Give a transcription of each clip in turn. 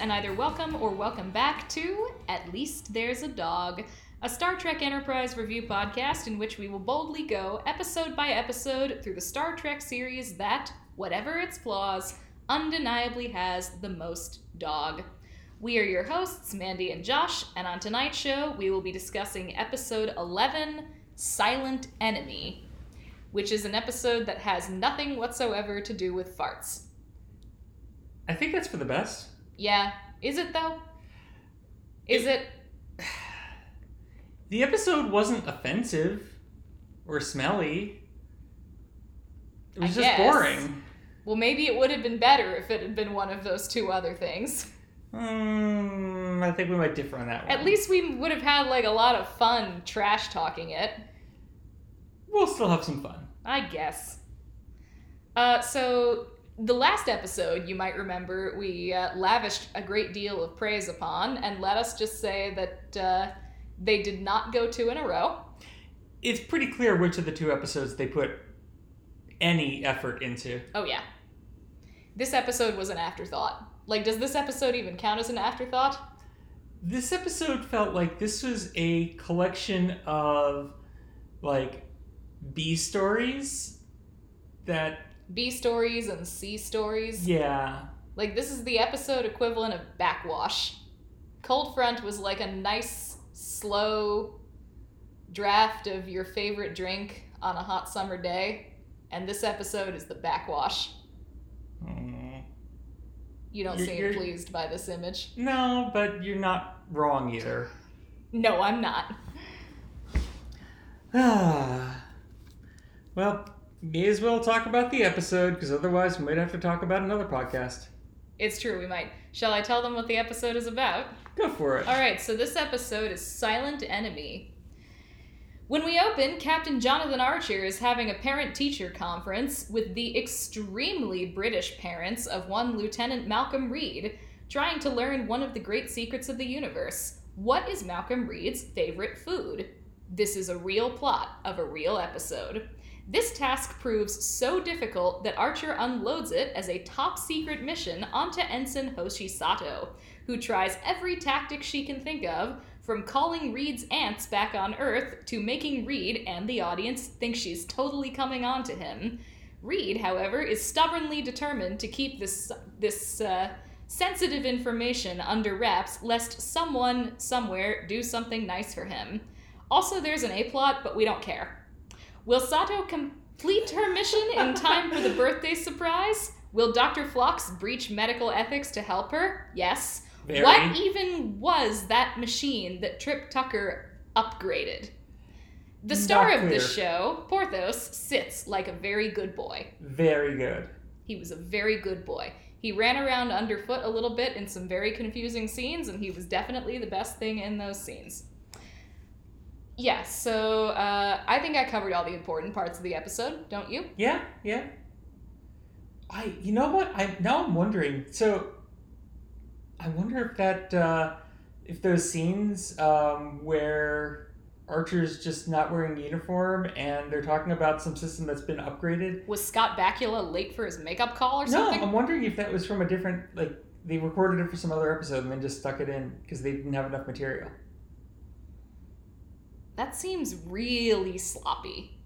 and either welcome or welcome back to At Least There's a Dog, a Star Trek Enterprise review podcast in which we will boldly go episode by episode through the Star Trek series that, whatever its flaws, undeniably has the most dog. We are your hosts, Mandy and Josh, and on tonight's show, we will be discussing episode 11 Silent Enemy, which is an episode that has nothing whatsoever to do with farts. I think that's for the best. Yeah, is it though? Is it? The episode wasn't offensive or smelly. It was I just guess. boring. Well, maybe it would have been better if it had been one of those two other things. Mm, I think we might differ on that one. At least we would have had like a lot of fun trash talking it. we'll still have some fun. I guess. Uh, so the last episode, you might remember, we uh, lavished a great deal of praise upon, and let us just say that uh, they did not go two in a row. It's pretty clear which of the two episodes they put any effort into. Oh yeah, this episode was an afterthought. Like, does this episode even count as an afterthought? This episode felt like this was a collection of like B stories that B stories and C stories. yeah Like this is the episode equivalent of backwash. Cold Front was like a nice, slow draft of your favorite drink on a hot summer day, and this episode is the backwash. Mm. You don't You're- seem you're- pleased by this image. no but you're not wrong either No, I'm not. Well, may as well talk about the episode because otherwise we might have to talk about another podcast. It's true, we might. Shall I tell them what the episode is about? Go for it. All right, so this episode is Silent Enemy. When we open, Captain Jonathan Archer is having a parent teacher conference with the extremely British parents of one Lieutenant Malcolm Reed, trying to learn one of the great secrets of the universe. What is Malcolm Reed's favorite food? This is a real plot of a real episode. This task proves so difficult that Archer unloads it as a top secret mission onto Ensign Hoshi Sato, who tries every tactic she can think of, from calling Reed's aunts back on Earth to making Reed and the audience think she's totally coming on to him. Reed, however, is stubbornly determined to keep this this uh, sensitive information under wraps, lest someone somewhere do something nice for him. Also, there's an A plot, but we don't care. Will Sato complete her mission in time for the birthday surprise? Will Dr. Phlox breach medical ethics to help her? Yes. Very. What even was that machine that Trip Tucker upgraded? The star of this show, Porthos, sits like a very good boy. Very good. He was a very good boy. He ran around underfoot a little bit in some very confusing scenes, and he was definitely the best thing in those scenes. Yeah, so uh, I think I covered all the important parts of the episode, don't you? Yeah, yeah. I, you know what? I now I'm wondering. So, I wonder if that, uh, if those scenes um, where Archer's just not wearing a uniform and they're talking about some system that's been upgraded. Was Scott Bakula late for his makeup call or No, something? No, I'm wondering if that was from a different like they recorded it for some other episode and then just stuck it in because they didn't have enough material. That seems really sloppy.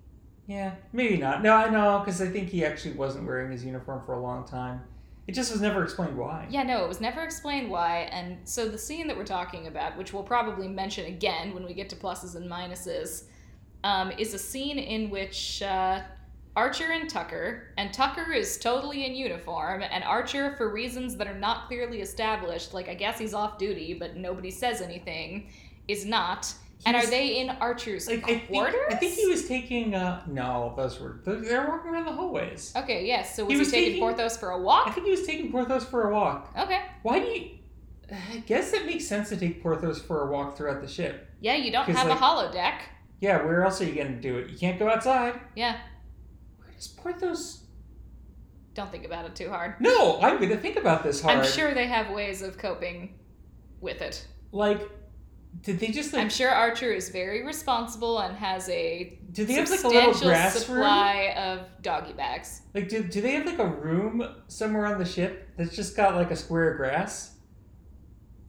Yeah, maybe not. No, I know because I think he actually wasn't wearing his uniform for a long time. It just was never explained why. Yeah, no, it was never explained why. And so the scene that we're talking about, which we'll probably mention again when we get to pluses and minuses, um, is a scene in which uh, Archer and Tucker, and Tucker is totally in uniform, and Archer, for reasons that are not clearly established, like I guess he's off duty, but nobody says anything, is not. And He's- are they in Archer's Like I think, quarters? I think he was taking. Uh, no, those were they're walking around the hallways. Okay, yes. So was He he, was taking taking- Porthos for a walk? I think he was taking Porthos for a walk. Okay. Why do you? I guess it makes sense to take Porthos for a walk throughout the ship. Yeah, you don't have like- a holodeck. Yeah, where else are you going to do it? You can't go outside. Yeah, Where does Porthos? don't think about it too hard. No, I'm going to think about this hard. I'm sure they have ways of coping with it. Like, did they just like? I'm sure Archer is very responsible and has a do they have like a little substantial grass room? supply of doggy bags. Like, do, do they have like a room somewhere on the ship that's just got like a square of grass?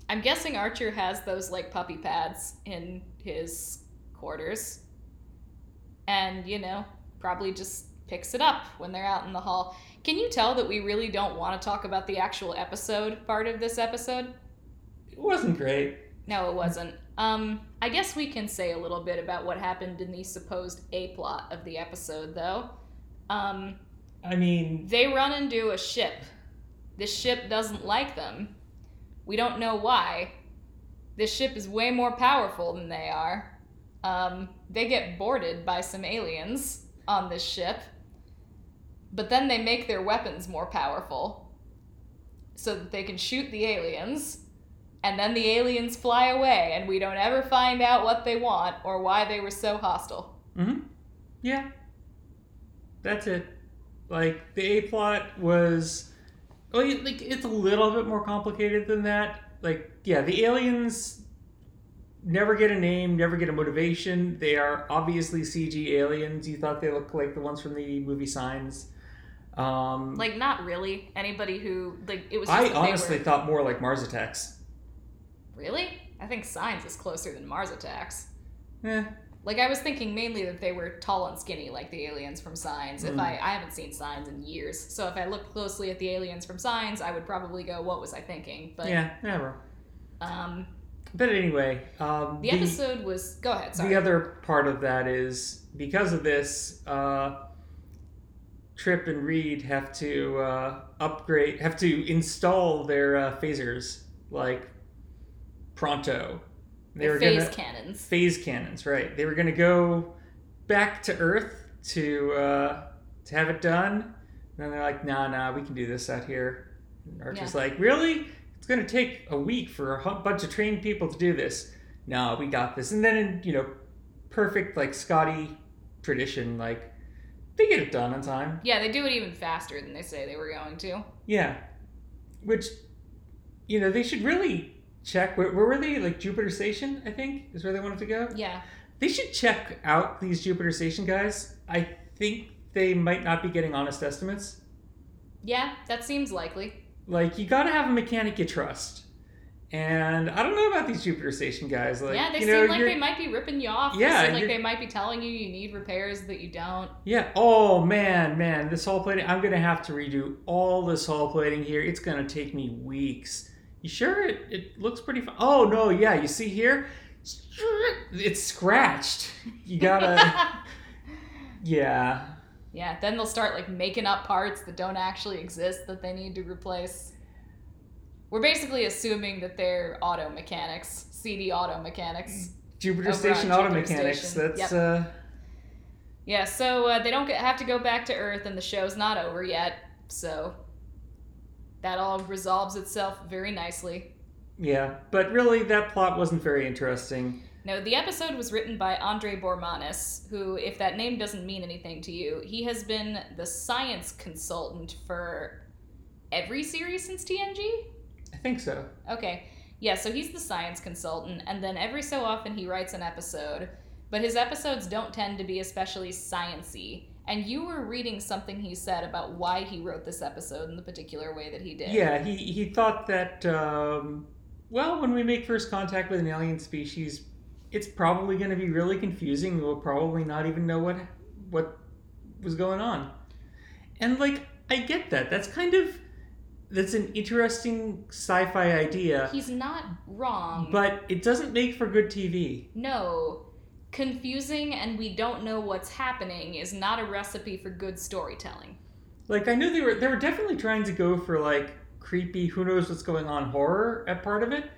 I'm guessing Archer has those like puppy pads in his quarters. And, you know, probably just picks it up when they're out in the hall. Can you tell that we really don't want to talk about the actual episode part of this episode? It wasn't great. No, it wasn't. Um, I guess we can say a little bit about what happened in the supposed A plot of the episode, though. Um, I mean, they run into a ship. This ship doesn't like them. We don't know why. This ship is way more powerful than they are. Um, they get boarded by some aliens on this ship, but then they make their weapons more powerful so that they can shoot the aliens and then the aliens fly away and we don't ever find out what they want or why they were so hostile. hmm Yeah. That's it. Like the A plot was well, like it's a little bit more complicated than that. Like yeah, the aliens never get a name, never get a motivation. They are obviously CG aliens. You thought they looked like the ones from the movie Signs. Um, Like not really. Anybody who like it was I honestly were- thought more like Mars Attacks. Really? I think Signs is closer than Mars Attacks. Eh, Like I was thinking mainly that they were tall and skinny like the aliens from Signs. If Mm. I I haven't seen Signs in years, so if I looked closely at the aliens from Signs, I would probably go, "What was I thinking?" But yeah, never. um, But anyway, um, the episode was. Go ahead. Sorry. The other part of that is because of this, uh, Trip and Reed have to uh, upgrade, have to install their uh, phasers like pronto. They The were phase gonna cannons. phase cannons, right? They were gonna go back to Earth to uh, to have it done. And then they're like, "Nah, nah, we can do this out here." And Archer's like, "Really? It's gonna take a week for a bunch of trained people to do this." No, we got this. And then, in, you know, perfect like Scotty tradition, like they get it done on time. Yeah, they do it even faster than they say they were going to. Yeah, which you know they should really check. Where, where were they? Like Jupiter Station, I think, is where they wanted to go. Yeah. They should check out these Jupiter Station guys. I think they might not be getting honest estimates. Yeah, that seems likely. Like you got to have a mechanic you trust. And I don't know about these Jupiter Station guys. Like yeah, they you seem like they might be ripping you off. Yeah, They seem like they might be telling you you need repairs that you don't. Yeah. Oh man, man, this hull plating. I'm gonna have to redo all this hull plating here. It's gonna take me weeks. You sure it, it looks pretty? Fun? Oh no, yeah. You see here, it's scratched. You gotta. yeah. Yeah, then they'll start like making up parts that don't actually exist that they need to replace. We're basically assuming that they're auto mechanics, CD auto mechanics. Jupiter Station Auto Jupiter Mechanics. Station. That's Yep. uh. Yeah, so uh, they don't get, have to go back to Earth, and the show's not over yet. So that all resolves itself very nicely. Yeah, but really, that plot wasn't very interesting. No, the episode was written by Andre Bormanis, who, if that name doesn't mean anything to you, he has been the science consultant for every series since TNG. I think so. Okay. Yeah, so he's the science consultant, and then every so often he writes an episode, but his episodes don't tend to be especially sciency. And you were reading something he said about why he wrote this episode in the particular way that he did. Yeah, he, he thought that, um, well, when we make first contact with an alien species, it's probably going to be really confusing. We'll probably not even know what what was going on. And like, I get that. That's kind of that's an interesting sci-fi idea, He's not wrong. but it doesn't make for good TV. no, confusing and we don't know what's happening is not a recipe for good storytelling. Like, I knew they were they were definitely trying to go for like creepy, who knows what's going on horror at part of it.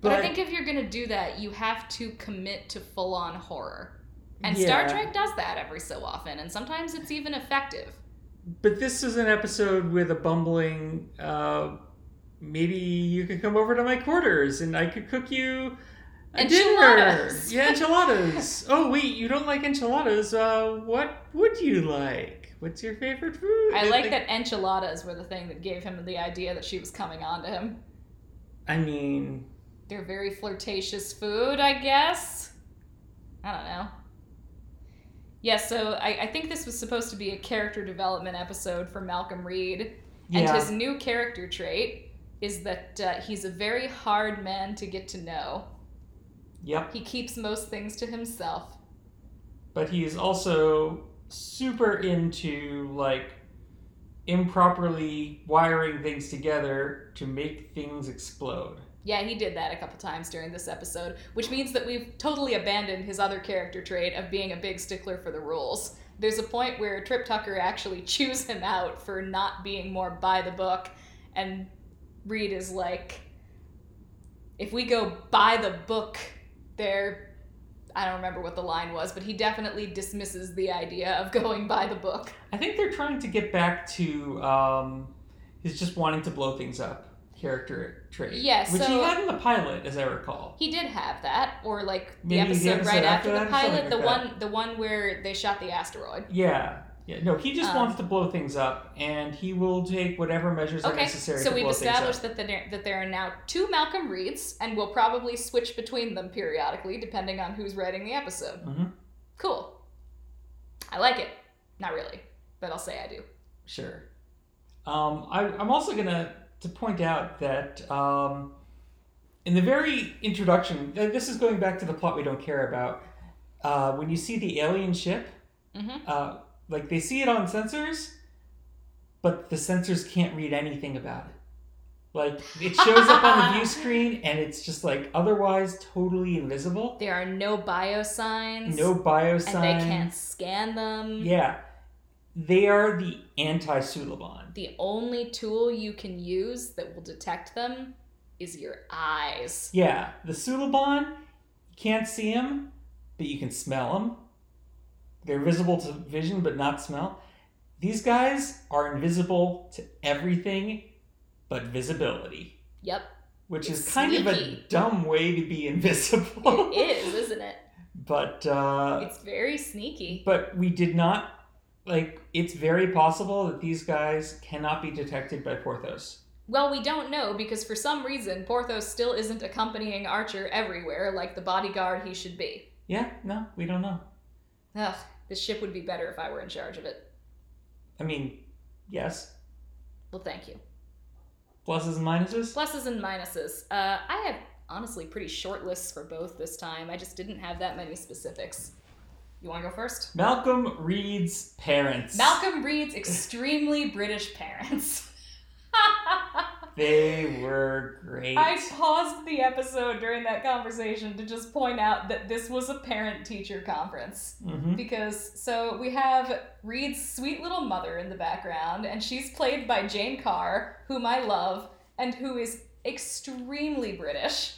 But, I think if you're gonna do that, you have to commit to full on horror. And Yeah. Star Trek does that every so often, and sometimes it's even effective. But this is an episode with a bumbling. Uh, maybe you could come over to my quarters and I could cook you. Enchiladas. Yeah, enchiladas. oh wait, you don't like enchiladas? Uh, what would you like? What's your favorite food? I like that enchiladas were the thing that gave him the idea that she was coming on to him. I mean, They're very flirtatious food, I guess. I don't know. Yeah, so I, I think this was supposed to be a character development episode for Malcolm Reed and yeah. his new character trait. is that uh, he's a very hard man to get to know. Yep. He keeps most things to himself. But he is also super into like improperly wiring things together to make things explode. Yeah, he did that a couple times during this episode, which means that we've totally abandoned his other character trait of being a big stickler for the rules. There's a point where Trip Tucker actually chews him out for not being more by the book, and Reed is like, if we go by the book, there. I don't remember what the line was, but he definitely dismisses the idea of going by the book. I think they're trying to get back to um, his just wanting to blow things up character trait. Yeah, which he had in the pilot, as I recall. He did have that, or like the Maybe the episode, episode right after after, the pilot, like the that. one the one where they shot the asteroid. Yeah, yeah. No, he just Um, wants to blow things up, and he will take whatever measures are Okay, necessary so we've established that there, that there are now two Malcolm Reeds, and we'll probably switch between them periodically depending on who's writing the episode. Mhm. Cool. I like it. Not really, but I'll say I do. Sure. Um, I, I'm also gonna to point out that um, in the very introduction, this is going back to the plot we don't care about. Uh, when you see the alien ship, Mhm. uh, like they see it on sensors, but the sensors can't read anything about it. Like it shows up on the view screen, and it's just like otherwise totally invisible. There are no bio signs. No bio And signs. they can't scan them. Yeah, they are the anti-Suliban. The only tool you can use that will detect them is your eyes. Yeah, the Suliban, you can't see them, but you can smell them. They're visible to vision, but not smell. These guys are invisible to everything but visibility, Yep. which It's is kind of a dumb way to be invisible. It is, isn't it? but uh, It's very sneaky. but we did not like. It's very possible that these guys cannot be detected by Porthos. Well, we don't know because for some reason Porthos still isn't accompanying Archer everywhere like the bodyguard he should be. Yeah, no, we don't know. Ugh, this ship would be better if I were in charge of it. I mean, yes, Well, thank you. pluses and minuses. Pluses and minuses. Uh, I have honestly pretty short lists for both this time. I just didn't have that many specifics. You want to go first? Malcolm Reed's parents. Malcolm Reed's extremely British parents. They were great. I paused the episode during that conversation to just point out that this was a parent teacher conference. Mhm. Because, so we have Reed's sweet little mother in the background, and she's played by Jane Carr, whom I love, and who is extremely British.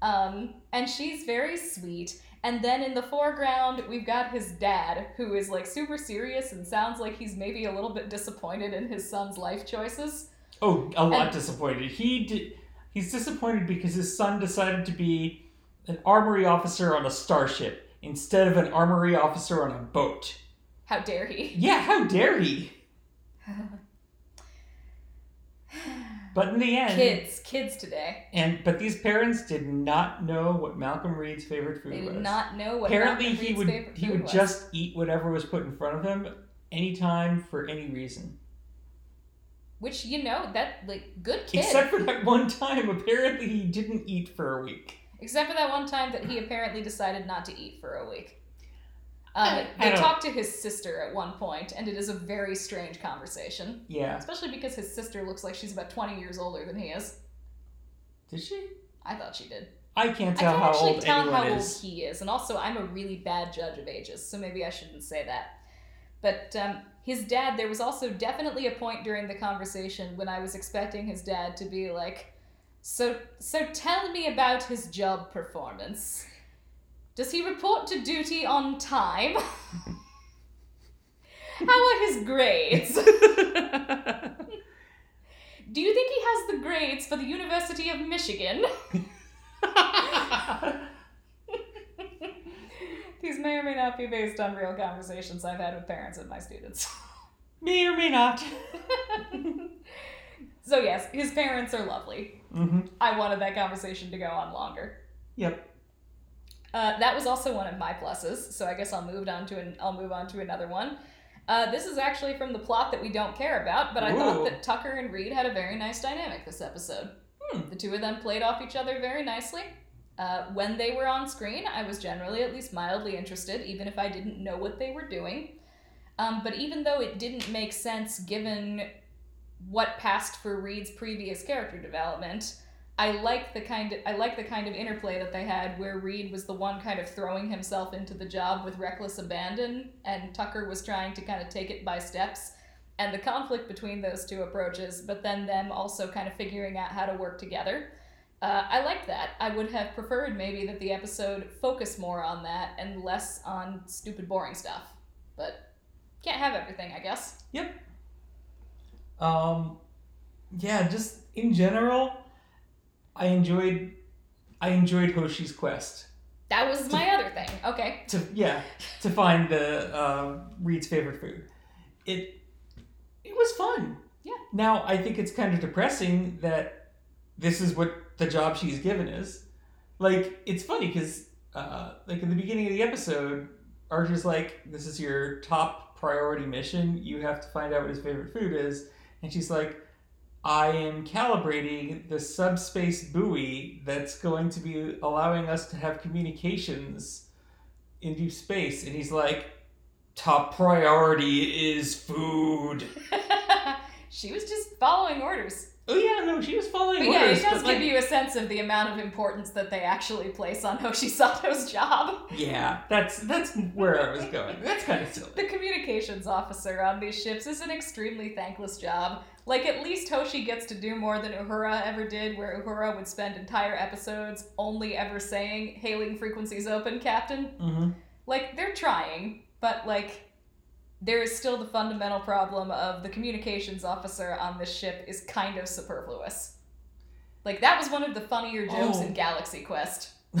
Um, and she's very sweet. And then in the foreground, we've got his dad, who is like super serious and sounds like he's maybe a little bit disappointed in his son's life choices. Oh, a lot And- disappointed. He did. He's disappointed because his son decided to be an armory officer on a starship instead of an armory officer on a boat. How dare he? Yeah, how dare he? But in the end, kids, kids today. and but these parents did not know what Malcolm Reed's favorite food was. They was. did not know what Apparently, Malcolm he Reed's would he would was. just eat whatever was put in front of him, anytime for any reason. Which you know that like good kid. Except for that one time, apparently he didn't eat for a week. Except for that one time that he apparently decided not to eat for a week. Um, I- I they don't- to his sister at one point, and it is a very strange conversation. Yeah. Especially because his sister looks like she's about 20 years older than he is. Did she? I thought she did. I can't tell I can't how actually old tell how is. old he is, and also I'm a really bad judge of ages, so maybe I shouldn't say that. But um, his dad, there was also definitely a point during the conversation when I was expecting his dad to be like, "So, so tell me about his job performance. Does he report to duty on time? how are his grades?" Do you think he has the grades for the University of Michigan? Or may not be based on real conversations I've had with parents of my students. May or may not. so, yes, his parents are lovely. hmm I wanted that conversation to go on longer. Yep. Uh, that was also one of my pluses, so I guess I'll move on to an, I'll move on to another one. Uh, this is actually from the plot that we don't care about, but I Ooh. thought that Tucker and Reed had a very nice dynamic this episode. Hmm. The two of them played off each other very nicely. Uh, when they were on screen, I was generally at least mildly interested, even if I didn't know what they were doing. Um, but even though it didn't make sense given what passed for Reed's previous character development, I like the kind of I like the kind of interplay that they had where Reed was the one kind of throwing himself into the job with reckless abandon and Tucker was trying to kind of take it by steps and the conflict between those two approaches, but then them also kind of figuring out how to work together. Uh, I liked that. I would have preferred maybe that the episode focus more on that and less on stupid, boring stuff. But can't have everything, I guess. Yep. Um, yeah, just in general, I enjoyed I enjoyed Hoshi's quest That was my other thing. Okay. to yeah to find the uh, Reed's favorite food. It it was fun. Yeah. Now I think it's kind of depressing that this is what the job she's given is. Like it's funny because uh, like in the beginning of the episode, Archer's like, "This is your top priority mission. You have to find out what his favorite food is," and she's like. I am calibrating the subspace buoy that's going to be allowing us to have communications in deep space. And he's like, top priority is food. she was just following orders. Oh, yeah, no, she was following But yeah, it does but, like, give you a sense of the amount of importance that they actually place on Hoshi Sato's job. Yeah, that's that's where I was going. That's kind of silly. The communications officer on these ships is an extremely thankless job. Like, at least Hoshi gets to do more than Uhura ever did, where Uhura would spend entire episodes only ever saying, Hailing frequencies open, Captain. hmm Like, they're trying, but, like, there is still the fundamental problem of the communications officer on this ship is kind of superfluous. Like, that was one of the funnier jokes Oh. in Galaxy Quest.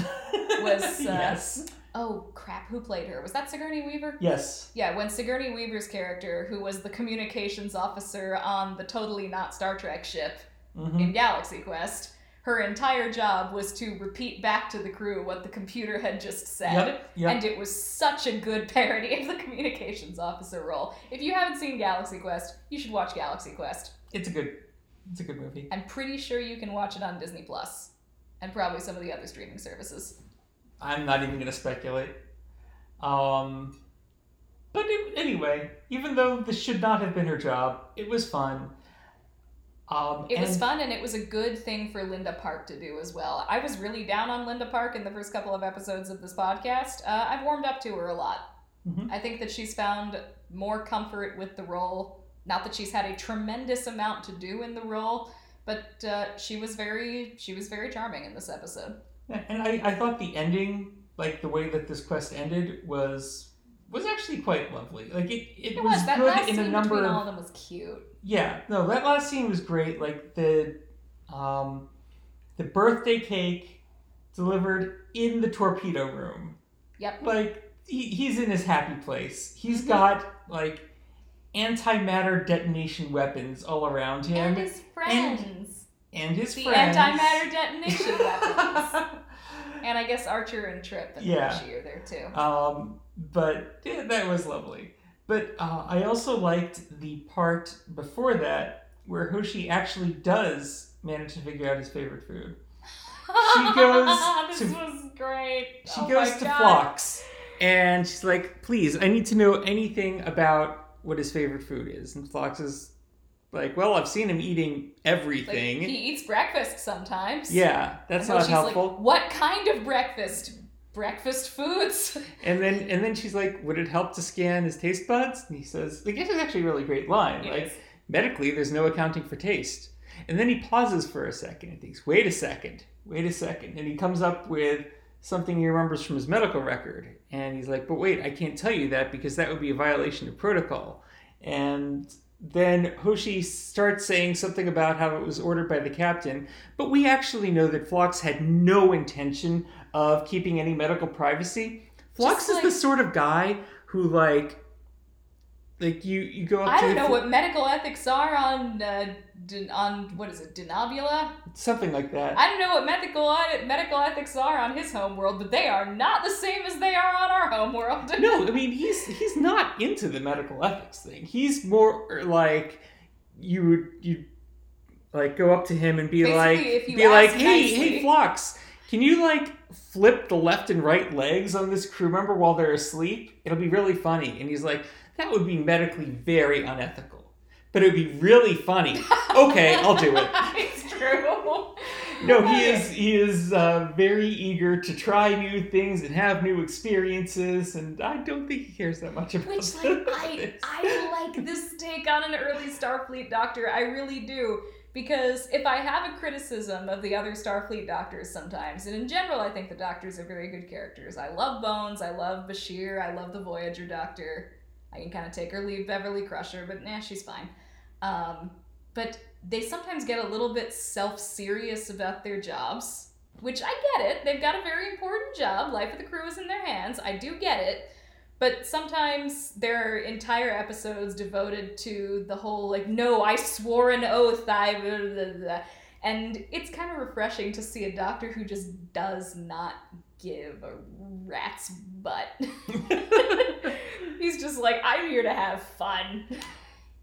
Was, uh, yes, Oh, crap, who played her? Was that Sigourney Weaver? yes, Yeah, when Sigourney Weaver's character, who was the communications officer on the totally not Star Trek ship hmm in Galaxy Quest, her entire job was to repeat back to the crew what the computer had just said. Yep, yep. And it was such a good parody of the communications officer role. If you haven't seen Galaxy Quest, you should watch Galaxy Quest. it's a good, it's a good movie. I'm pretty sure you can watch it on Disney Plus and probably some of the other streaming services. I'm not even gonna speculate. Um, but it, anyway, even though this should not have been her job, it was fun. Um, It was fun, and it was a good thing for Linda Park to do as well. I was really down on Linda Park in the first couple of episodes of this podcast. Uh, I've warmed up to her a lot. Mhm. I think that she's found more comfort with the role. Not that she's had a tremendous amount to do in the role, but uh, she was very she was very charming in this episode. And I, I thought the ending, like the way that this quest ended, was was actually quite lovely. Like it, it, It was, was that good last in a number between of all of them was cute. Yeah. No, that last scene was great. Like the um, the birthday cake delivered in the torpedo room. Yep. Like he, he's in his happy place. He's Mhm. got like antimatter detonation weapons all around him And his friends. and his the friends. antimatter detonation weapons. And I guess Archer and Trip and Yeah. Are there too. Um, but yeah, that was lovely. But uh, I also liked the part before that where Hoshi actually does manage to figure out his favorite food. She goes this to- was great. She Oh goes to God. Phlox and she's like, "Please, I need to know anything about what his favorite food is." And Phlox is like, "Well, I've seen him eating Like, everything." he eats breakfast sometimes. yeah, that's not helpful. Like, what kind of breakfast? Breakfast foods? And then and then she's like, "Would it help to scan his taste buds?" And he says, "Like this is actually a really great line. Like Yes. medically, there's no accounting for taste." And then he pauses for a second and thinks, "Wait a second, wait a second. And he comes up with something he remembers from his medical record. And he's like, "But wait, I can't tell you that because that would be a violation of protocol." And then Hoshi starts saying something about how it was ordered by the captain, but we actually know that Phlox had no intention of keeping any medical privacy. Phlox is the sort of guy who like Like you, you go up I don't know what medical ethics are on uh, d- on what is it, Denobula? something like that. I don't know what medical medical ethics are on his home world, but they are not the same as they are on our home world. no, I mean he's he's not into the medical ethics thing. He's more like you would you like go up to him and be Basically, like be like, hey, nicely- hey, Phlox can you like flip the left and right legs on this crew member while they're asleep? It'll be really funny. And he's like, that would be medically very unethical, but it would be really funny. okay, I'll do it. it's true. No, he is he is uh, very eager to try new things and have new experiences, and I don't think he cares that much about Which like I, I like this take on an early Starfleet doctor. I really do. Because if I have a criticism of the other Starfleet doctors sometimes, and in general I think the doctors are very good characters. I love Bones, I love Bashir, I love the Voyager doctor. I can kind of take or leave Beverly Crusher, but nah, she's fine. Um, but they sometimes get a little bit self-serious about their jobs, which I get it. They've got a very important job. Life of the crew is in their hands. I do get it. But sometimes there are entire episodes devoted to the whole like, no, I swore an oath. I blah, blah, blah." and it's kind of refreshing to see a doctor who just does not give a rat's butt. He's just like, I'm here to have fun.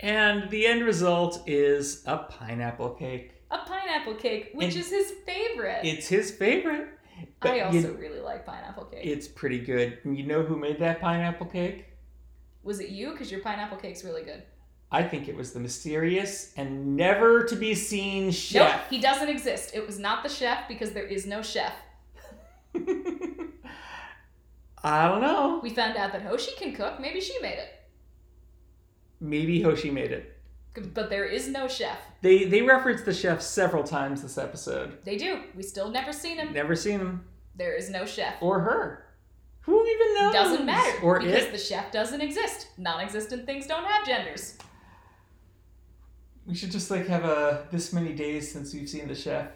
and the end result is a pineapple cake. A pineapple cake, which And is his favorite. It's his favorite. but I you- also really like pineapple cake. it's pretty good. You know who made that pineapple cake? Was it you? Because your pineapple cake's really good. I think it was the mysterious and never to be seen chef. Nope, he doesn't exist. It was not the chef because there is no chef. I don't know. We found out that Hoshi can cook. Maybe she made it. Maybe Hoshi made it. But there is no chef. They they reference the chef several times this episode. They do. We still never seen him. Never seen him There is no chef. or her. Who even knows? Doesn't matter Or because it. the chef doesn't exist. Non-existent things don't have genders. We should just like have a this many days since we've seen the chef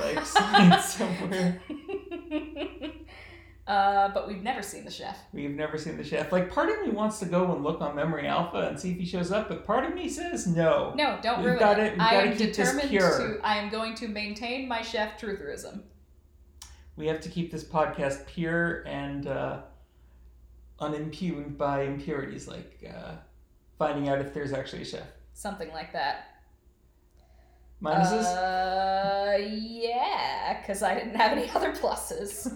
like somewhere. uh, but we've never seen the chef. We've never seen the chef. Like part of me wants to go and look on Memory Alpha and see if he shows up, but part of me says no. No, don't We've ruin gotta- it. we've I am determined to. I am going to maintain my chef trutherism. We have to keep this podcast pure and uh, unimpugned by impurities, like uh, finding out if there's actually a chef. Something like that. Minuses? Uh, yeah, because I didn't have any other pluses.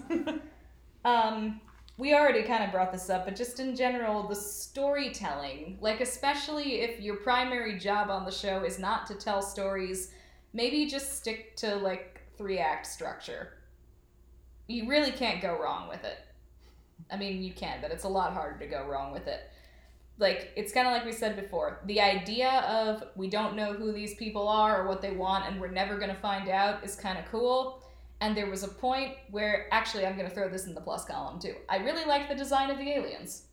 um, we already kind of brought this up, but just in general, the storytelling, like especially if your primary job on the show is not to tell stories, maybe just stick to like three act structure. You really can't go wrong with it. I mean, you can, but it's a lot harder to go wrong with it. Like it's kind of like we said before the idea of we don't know who these people are or what they want and we're never going to find out is kind of cool. And there was a point where actually i'm going to throw this in the plus column too. I really liked the design of the aliens.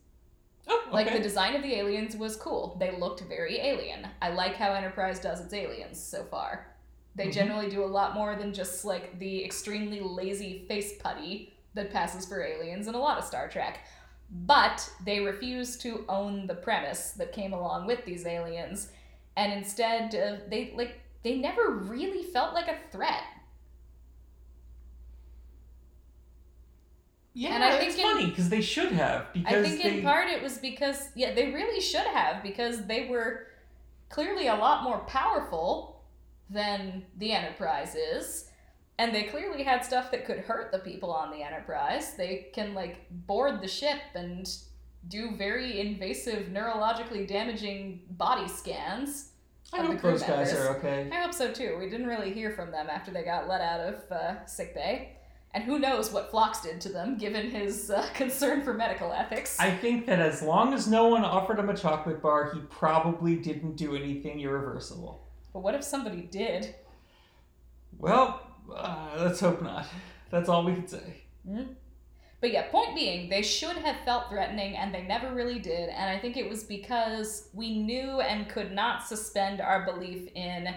Oh, like the design of the aliens was cool. They looked very alien. I like how enterprise does its aliens so far they Mhm. generally do a lot more than just like the extremely lazy face putty that passes for aliens in a lot of star trek but they refuse to own the premise that came along with these aliens and instead uh, they like they never really felt like a threat yeah, and I it's think in- funny because they should have. Because i think they, in part it was because yeah they really should have because they were clearly a lot more powerful than the enterprise is and they clearly had stuff that could hurt the people on the enterprise they can like board the ship and do very invasive neurologically damaging body scans I hope those guys are okay. I hope so too. We didn't really hear from them after they got let out of uh, sick bay. And who knows what Phlox did to them, given his uh, concern for medical ethics. I think that as long as no one offered him a chocolate bar, he probably didn't do anything irreversible. But what if somebody did? Well, uh, let's hope not. That's all we can say. But yeah, point being, they should have felt threatening, and they never really did. And I think it was because we knew and could not suspend our belief in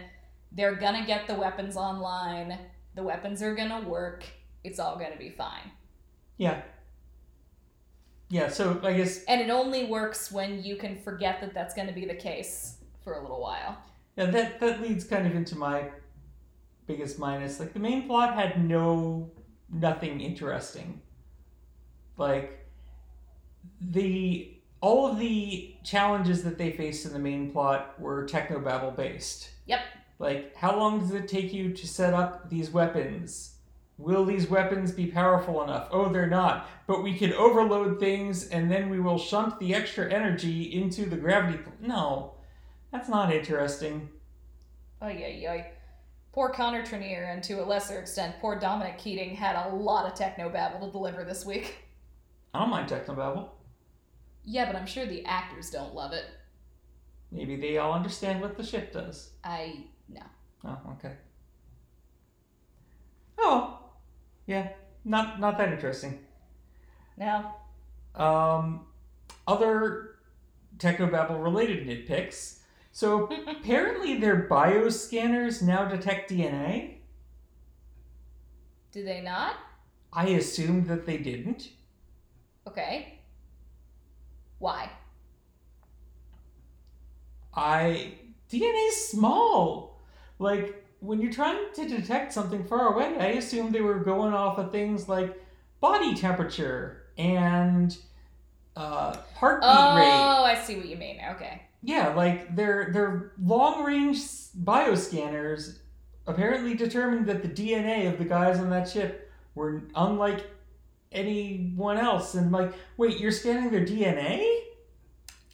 they're gonna get the weapons online, the weapons are gonna work, it's all gonna be fine. Yeah. Yeah, so I guess And it only works when you can forget that that's going to be the case for a little while. Yeah, that that leads kind of into my biggest minus. Like the main plot had no nothing interesting. Like the all of the challenges that they faced in the main plot were technobabble based. Yep. Like how long does it take you to set up these weapons? Will these weapons be powerful enough? Oh, they're not. But we can overload things and then we will shunt the extra energy into the gravity. pl- No, that's not interesting. Oh, yeah, yeah. Poor Connor Trinneer, and to a lesser extent, poor Dominic Keating had a lot of techno babble to deliver this week. I don't mind techno babble. Yeah, but I'm sure the actors don't love it. Maybe they all understand what the ship does. I no. Oh, okay. Oh, yeah, not not that interesting. No. Um, other techno babble related nitpicks. So apparently their bioscanners now detect DNA. Do they not? I assumed that they didn't. Okay. Why? I DNA's small. Like when you're trying to detect something far away, I assumed they were going off of things like body temperature and uh, heartbeat Oh, rate. Oh, I see what you mean. Okay. Yeah, like their their long range bioscanners apparently determined that the DNA of the guys on that ship were unlike anyone else. And like, wait, you're scanning their DNA?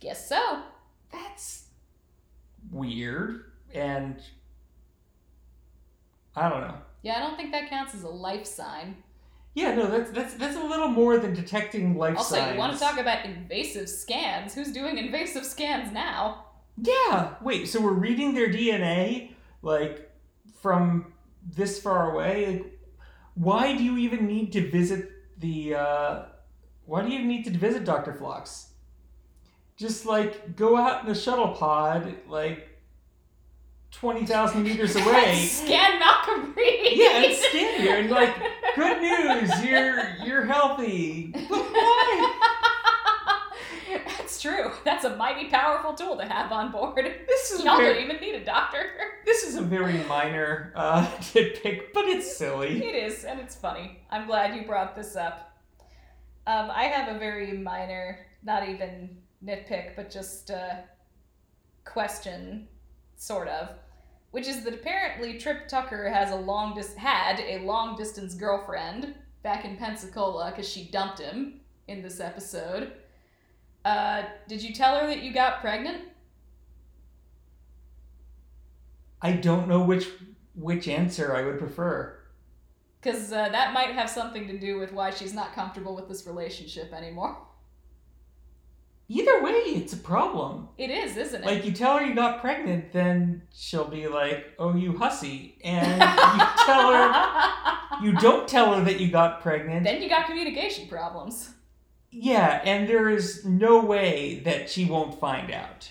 Guess so. That's weird. And I don't know. Yeah, I don't think that counts as a life sign. Yeah, no, that's that's that's a little more than detecting life Also, signs. you want to talk about invasive scans? Who's doing invasive scans now? Yeah. Wait. So we're reading their DNA like from this far away. Like, why do you even need to visit the? uh Why do you need to visit Doctor Phlox? Just like go out in a shuttle pod, like twenty thousand meters away. Scan Malcolm Reed. yeah, and stand here and like, good news, you're you're healthy. That's true. That's a mighty powerful tool to have on board. This is Y'all very, don't even need a doctor. this is a very minor uh, nitpick, but it's silly. It is, and it's funny. I'm glad you brought this up. Um, I have a very minor, not even nitpick, but just uh, question, sort of, which is that apparently Trip Tucker has a long dis- had a long distance girlfriend back in Pensacola because she dumped him in this episode. Uh, did you tell her that you got pregnant? I don't know which which answer I would prefer. Because uh, that might have something to do with why she's not comfortable with this relationship anymore. Either way, it's a problem. It is, isn't it? Like you tell her you got pregnant, then she'll be like, "Oh, you hussy," and you tell her you don't tell her that you got pregnant. then you got communication problems. Yeah, and there is no way that she won't find out. it's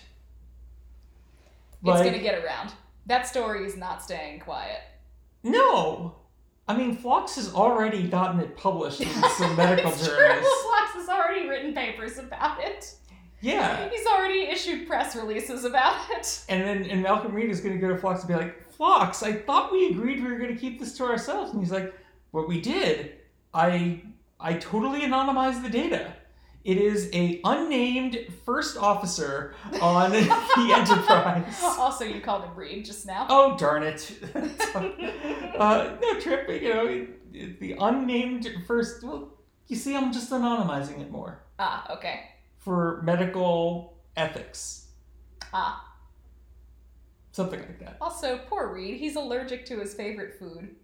Like, gonna get around. That story is not staying quiet. no. I mean, Phlox has already gotten it published in some medical it's journals. true. Phlox has already written papers about it. Yeah. He's already issued press releases about it. And then and Malcolm Reed is going to go to Phlox and be like, Phlox, I thought we agreed we were going to keep this to ourselves. And he's like, what we did, I I totally anonymized the data. It is a unnamed first officer on the Enterprise. Also, you called him Reed just now. Oh darn it! uh, no trip. You know the unnamed first. Well, you see, I'm just anonymizing it more Ah, okay. For medical ethics, Ah. something like that. Also, poor Reed. He's allergic to his favorite food.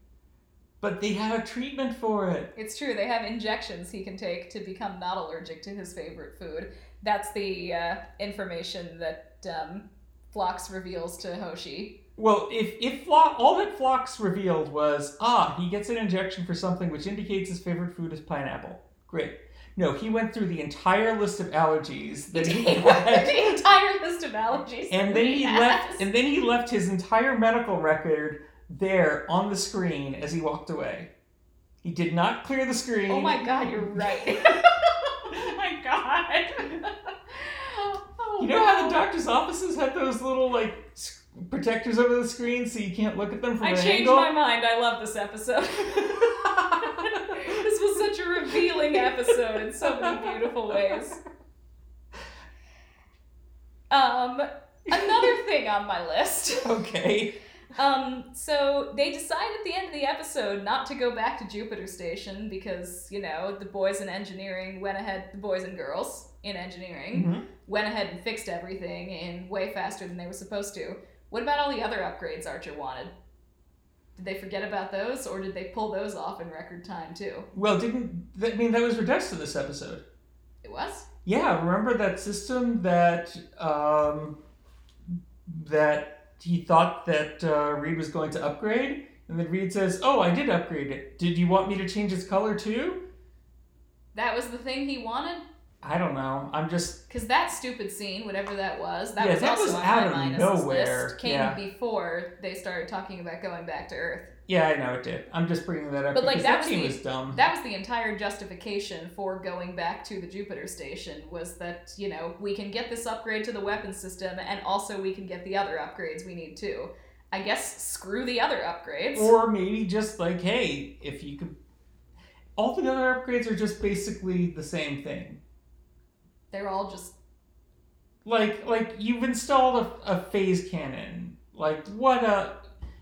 But they have a treatment for it. It's true. They have injections he can take to become not allergic to his favorite food. That's the uh, information that um, Phlox reveals to Hoshi. Well, if if Flo- all that Phlox revealed was ah he gets an injection for something which indicates his favorite food is pineapple. Great. No, he went through the entire list of allergies that he had. the entire list of allergies. and then he has. left and then he left his entire medical record there on the screen as he walked away he did not clear the screen Oh my god, you're right. oh my god. Oh, you know how the doctor's offices have those little like protectors over the screen so you can't look at them from I an changed my mind. I love this episode. this was such a revealing episode in so many beautiful ways. Um, another thing on my list. okay. Um, so they decide at the end of the episode not to go back to Jupiter Station because, you know, the boys in engineering went ahead, the boys and girls in engineering Mhm. went ahead and fixed everything in way faster than they were supposed to. What about all the other upgrades Archer wanted? Did they forget about those or did they pull those off in record time too? Well, didn't I mean that was Redux to this episode? It was? Yeah, remember that system that um, that he thought that uh, Reed was going to upgrade, and then Reed says, "Oh, I did upgrade it. Did you want me to change its color too?" That was the thing he wanted? I don't know. I'm just Because that stupid scene, whatever that was, that Yeah, was that also was on out my of minus nowhere, list, came yeah. before they started talking about going back to Earth. yeah, I know it did. I'm just bringing that up But, like, that that scene was dumb. That was the entire justification for going back to the Jupiter station was that, you know, we can get this upgrade to the weapon system and also we can get the other upgrades we need too. I guess screw the other upgrades. Or maybe just like, hey, if you could. All the other upgrades are just basically the same thing. They're all just Like, like you've installed a, a phase cannon. Like, what a,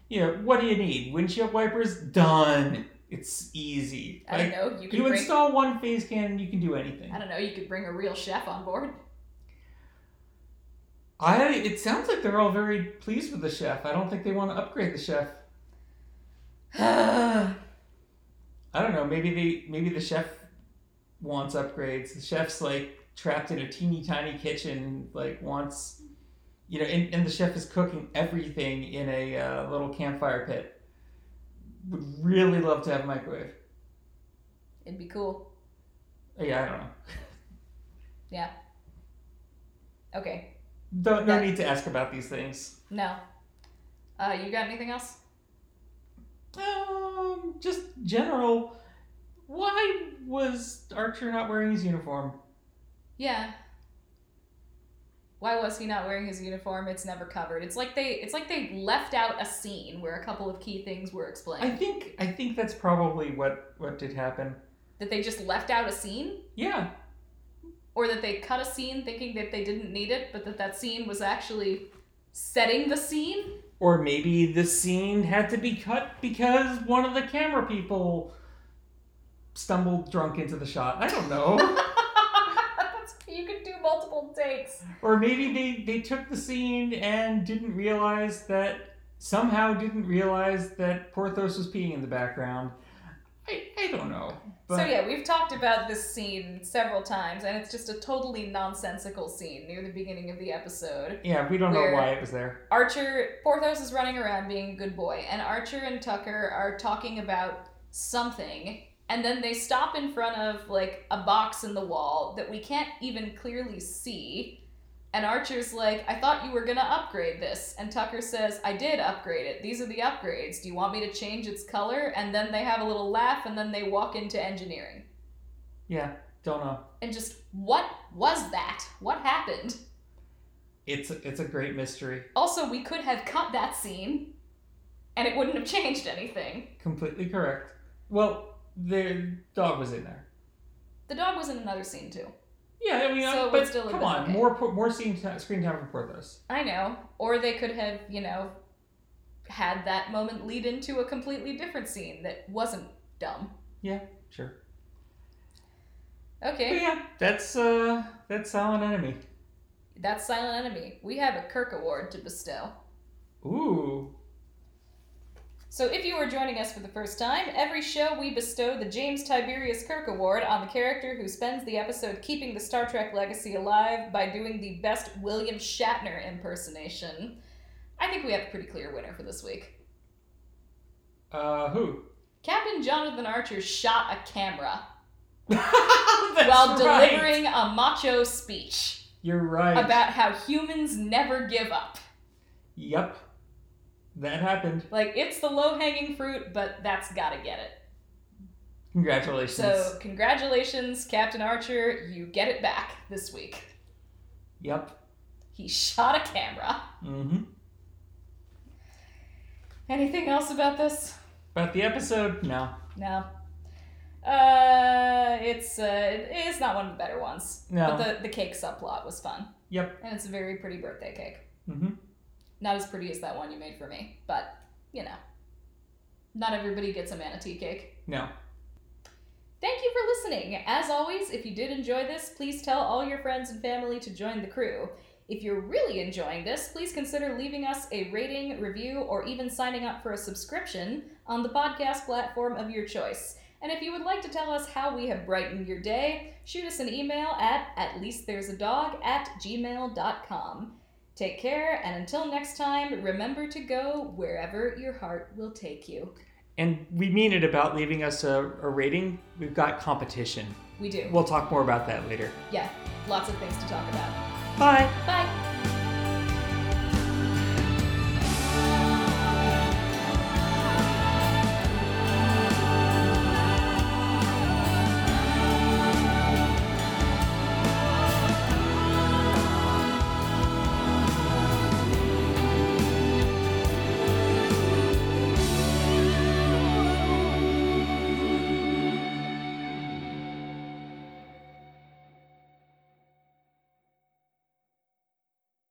you know, what do you need? Windshield wipers? Done. It's easy. I Like, don't know, you you bring install one phase cannon, you can do anything. I don't know, you could bring a real chef on board. I. It sounds like they're all very pleased with the chef. I don't think they want to upgrade the chef. I don't know. Maybe they. Maybe the chef wants upgrades. The chef's like trapped in a teeny tiny kitchen. Like wants, you know, and, and the chef is cooking everything in a uh, little campfire pit. Would really love to have a microwave. It'd be cool. Yeah, I don't know. Yeah. Okay. Don't no That- need to ask about these things. No. Uh, you got anything else? Um, just general. Why was Archer not wearing his uniform? Yeah. Why was he not wearing his uniform? It's never covered. It's like they it's like they left out a scene where a couple of key things were explained. I think I think that's probably what what did happen. that they just left out a scene Yeah, or that they cut a scene thinking that they didn't need it, but that that scene was actually setting the scene. or maybe the scene had to be cut because one of the camera people stumbled drunk into the shot. I don't know. That's, you could do multiple takes. or maybe they they took the scene and didn't realize that somehow didn't realize that Porthos was peeing in the background. I I don't know. But so yeah, we've talked about this scene several times, and it's just a totally nonsensical scene near the beginning of the episode. yeah, we don't know why it was there. Archer, Porthos is running around being a good boy, and Archer and Tucker are talking about something, and then they stop in front of like a box in the wall that we can't even clearly see. And Archer's like, I thought you were gonna upgrade this. And Tucker says, I did upgrade it. These are the upgrades. Do you want me to change its color? And then they have a little laugh, and then they walk into engineering. Yeah, don't know. And just, what was that? What happened? It's a, it's a great mystery. Also, we could have cut that scene, and it wouldn't have changed anything. Completely correct. Well, the dog was in there. The dog was in another scene too. Yeah, I mean, So uh, it but still come on, okay. more more screen ti screen time for Porthos. I know. Or they could have, you know, had that moment lead into a completely different scene that wasn't dumb. Yeah, sure. Okay, But yeah, that's uh that's Silent Enemy. that's Silent Enemy. We have a Kirk Award to bestow. Ooh. So, if you are joining us for the first time, every show we bestow the James Tiberius Kirk Award on the character who spends the episode keeping the Star Trek legacy alive by doing the best William Shatner impersonation. I think we have a pretty clear winner for this week. Uh, who? Captain Jonathan Archer shot a camera while right. delivering a macho speech You're right. about how humans never give up. Yep. That happened. Like, it's the low hanging fruit, but that's gotta get it. Congratulations. So, congratulations, Captain Archer. You get it back this week. Yep. He shot a camera. Mm-hmm. Anything else about this? About the episode, no. No. Uh, it's uh, it's not one of the better ones. No. But the the cake subplot was fun, Yep. and it's a very pretty birthday cake. Mm-hmm. Not as pretty as that one you made for me, but you know, not everybody gets a manatee cake. No. Thank you for listening. As always, if you did enjoy this, please tell all your friends and family to join the crew. If you're really enjoying this, please consider leaving us a rating, review, or even signing up for a subscription on the podcast platform of your choice. And if you would like to tell us how we have brightened your day, shoot us an email at at least there's a dog at gmail.com. Take care, and until next time, remember to go wherever your heart will take you. And we mean it about leaving us a, a rating. We've got competition. We do. We'll talk more about that later. Yeah, lots of things to talk about. Bye. Bye.